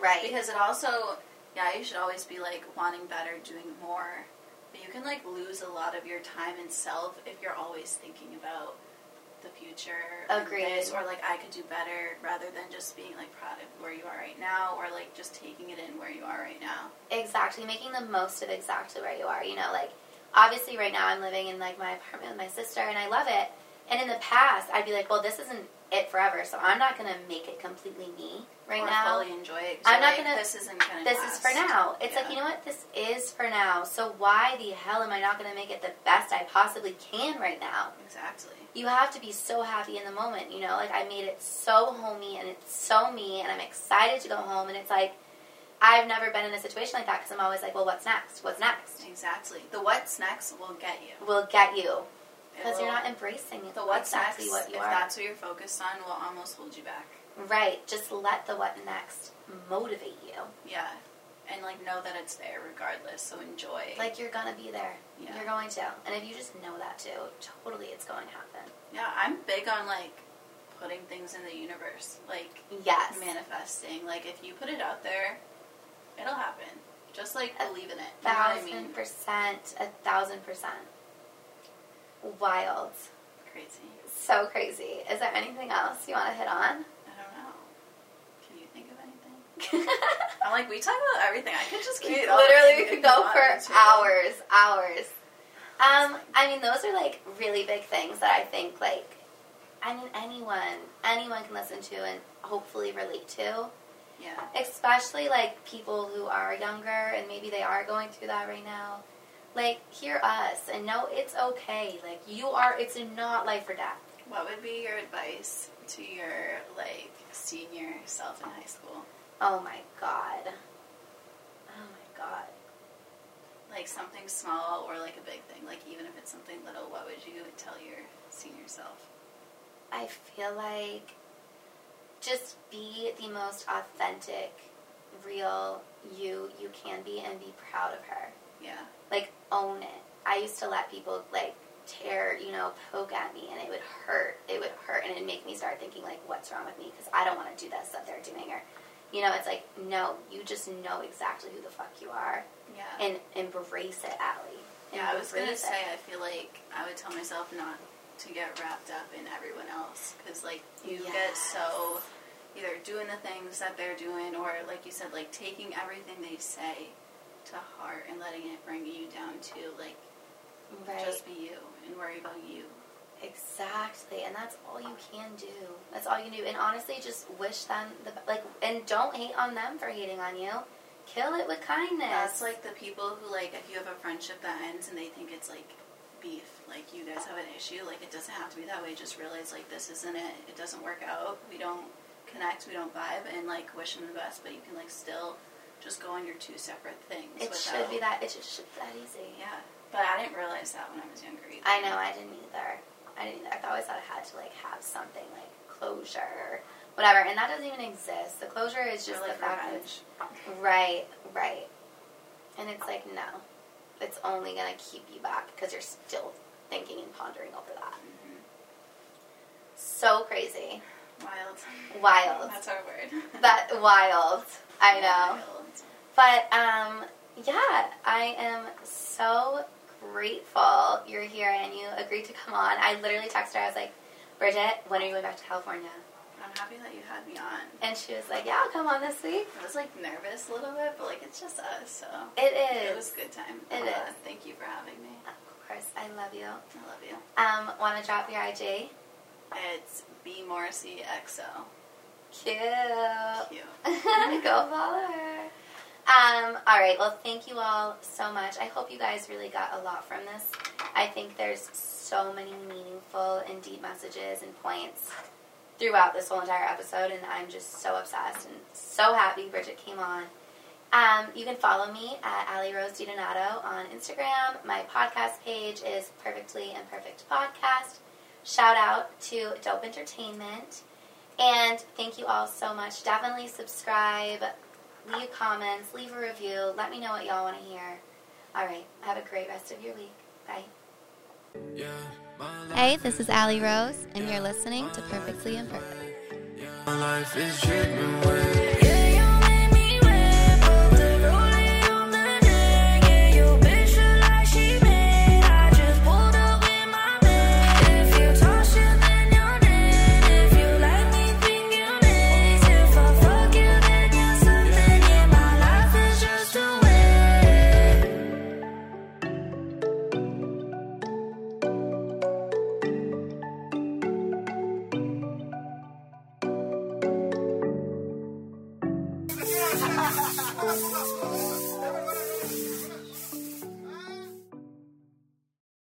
Right. Because it also, yeah, you should always be like wanting better, doing more. But you can like lose a lot of your time and self if you're always thinking about the future. Agreed. this, or like I could do better rather than just being like proud of where you are right now or like just taking it in where you are right now. exactly making the most of exactly where you are you know like obviously right now i'm living in like my apartment with my sister and i love it and in the past i'd be like well this isn't it forever so i'm not going to make it completely me right or now fully enjoy it. I'm not like, gonna- This isn't gonna. this is for now it's like you know what this is for now so why the hell am i not to make it the best i possibly can right now Exactly. you have to be so happy in the moment you know like i made it so homey and it's so me and i'm excited to go home and it's like i've never been in a situation like that because i'm always like well what's next what's next Exactly. The what's next will get you. will get you because you're not embracing The what's exactly next, what you if are that's what you're focused on, will almost hold you back. Right just let the what next motivate you Yeah. And like know that it's there regardless, so enjoy. like you're gonna be there Yeah. you're going to and if you just know that too totally it's going to happen yeah, I'm big on like putting things in the universe. Like yes manifesting. Like if you put it out there, it'll happen. Just like believe in it. You know what I thousand mean? percent a thousand percent wild Crazy. so crazy is there anything else you want to hit on I don't know. Can you think of anything? (laughs) I'm like, we talk about everything. I could just keep going Literally, we could go for hours, hours. Um, I mean, those are like really big things that I think, like, I mean, anyone, anyone can listen to and hopefully relate to. Yeah. Especially like people who are younger and maybe they are going through that right now. Like, hear us and know it's okay. Like, you are, it's not life or death. What would be your advice to your like senior self in high school? Oh my god. Oh my god. Like something small or like a big thing. Like even if it's something little, what would you tell your senior self? I feel like just be the most authentic, real you you can be and be proud of her. Yeah. Like own it. I used to let people like tear, you know, poke at me and it would hurt. It would hurt and it'd make me start thinking like what's wrong with me because I don't want to do this that they're doing or you know, it's like no, you just know exactly who the fuck you are Yeah. and embrace it, Ali. yeah, I was gonna it. say I feel like I would tell myself not to get wrapped up in everyone else because like you get so either doing the things that they're doing or like you said like taking everything they say to heart and letting it bring you down to like right. just be you and worry about you. Exactly, and that's all you can do. That's all you can do. And honestly, just wish them the like, and don't hate on them for hating on you. Kill it with kindness. That's like the people who like if you have a friendship that ends and they think it's like beef, like you guys have an issue, like it doesn't have to be that way. Just realize like this isn't it. It doesn't work out. We don't connect. We don't vibe, and like wish them the best. But you can like still just go on your two separate things. it without, should be that. It just should be that easy. Yeah, but I didn't realize that when I was younger. Either. I know. I didn't either. I didn't. Either. I always thought I had to like have something like closure, or whatever, and that doesn't even exist. The closure is just like the fact revenge. that right, right, and it's like no, it's only gonna keep you back because you're still thinking and pondering over that. Mhm. So crazy. Wild. Wild. That's our word. (laughs) That wild. I know. Wild. But um yeah, I am so grateful you're here and you agreed to come on. I literally texted her, I was like, Bridget, when are you going back to California? I'm happy that you had me on. And she was like, Yeah, I'll come on this week. I was like nervous a little bit, but like it's just us, so It is. it was a good time. It Uh, is. Thank you for having me. Of course, I love you. I love you. Um, wanna drop your IG? It's B Morrissey XO. Cute. Cute. (laughs) Go follow her. Um, all right. Well, thank you all so much. I hope you guys really got a lot from this. I think there's so many meaningful and deep messages and points throughout this whole entire episode, and I'm just so obsessed and so happy Bridget came on. Um, you can follow me at Ali Rose DiDonato on Instagram. My podcast page is Perfectly Imperfect Podcast. Shout out to Dope Entertainment. And thank you all so much. Definitely subscribe, leave comments, leave a review. Let me know what y'all want to hear. All right. Have a great rest of your week. Bye. Hey, this is Ali Rose, and you're listening to Perfectly Imperfect.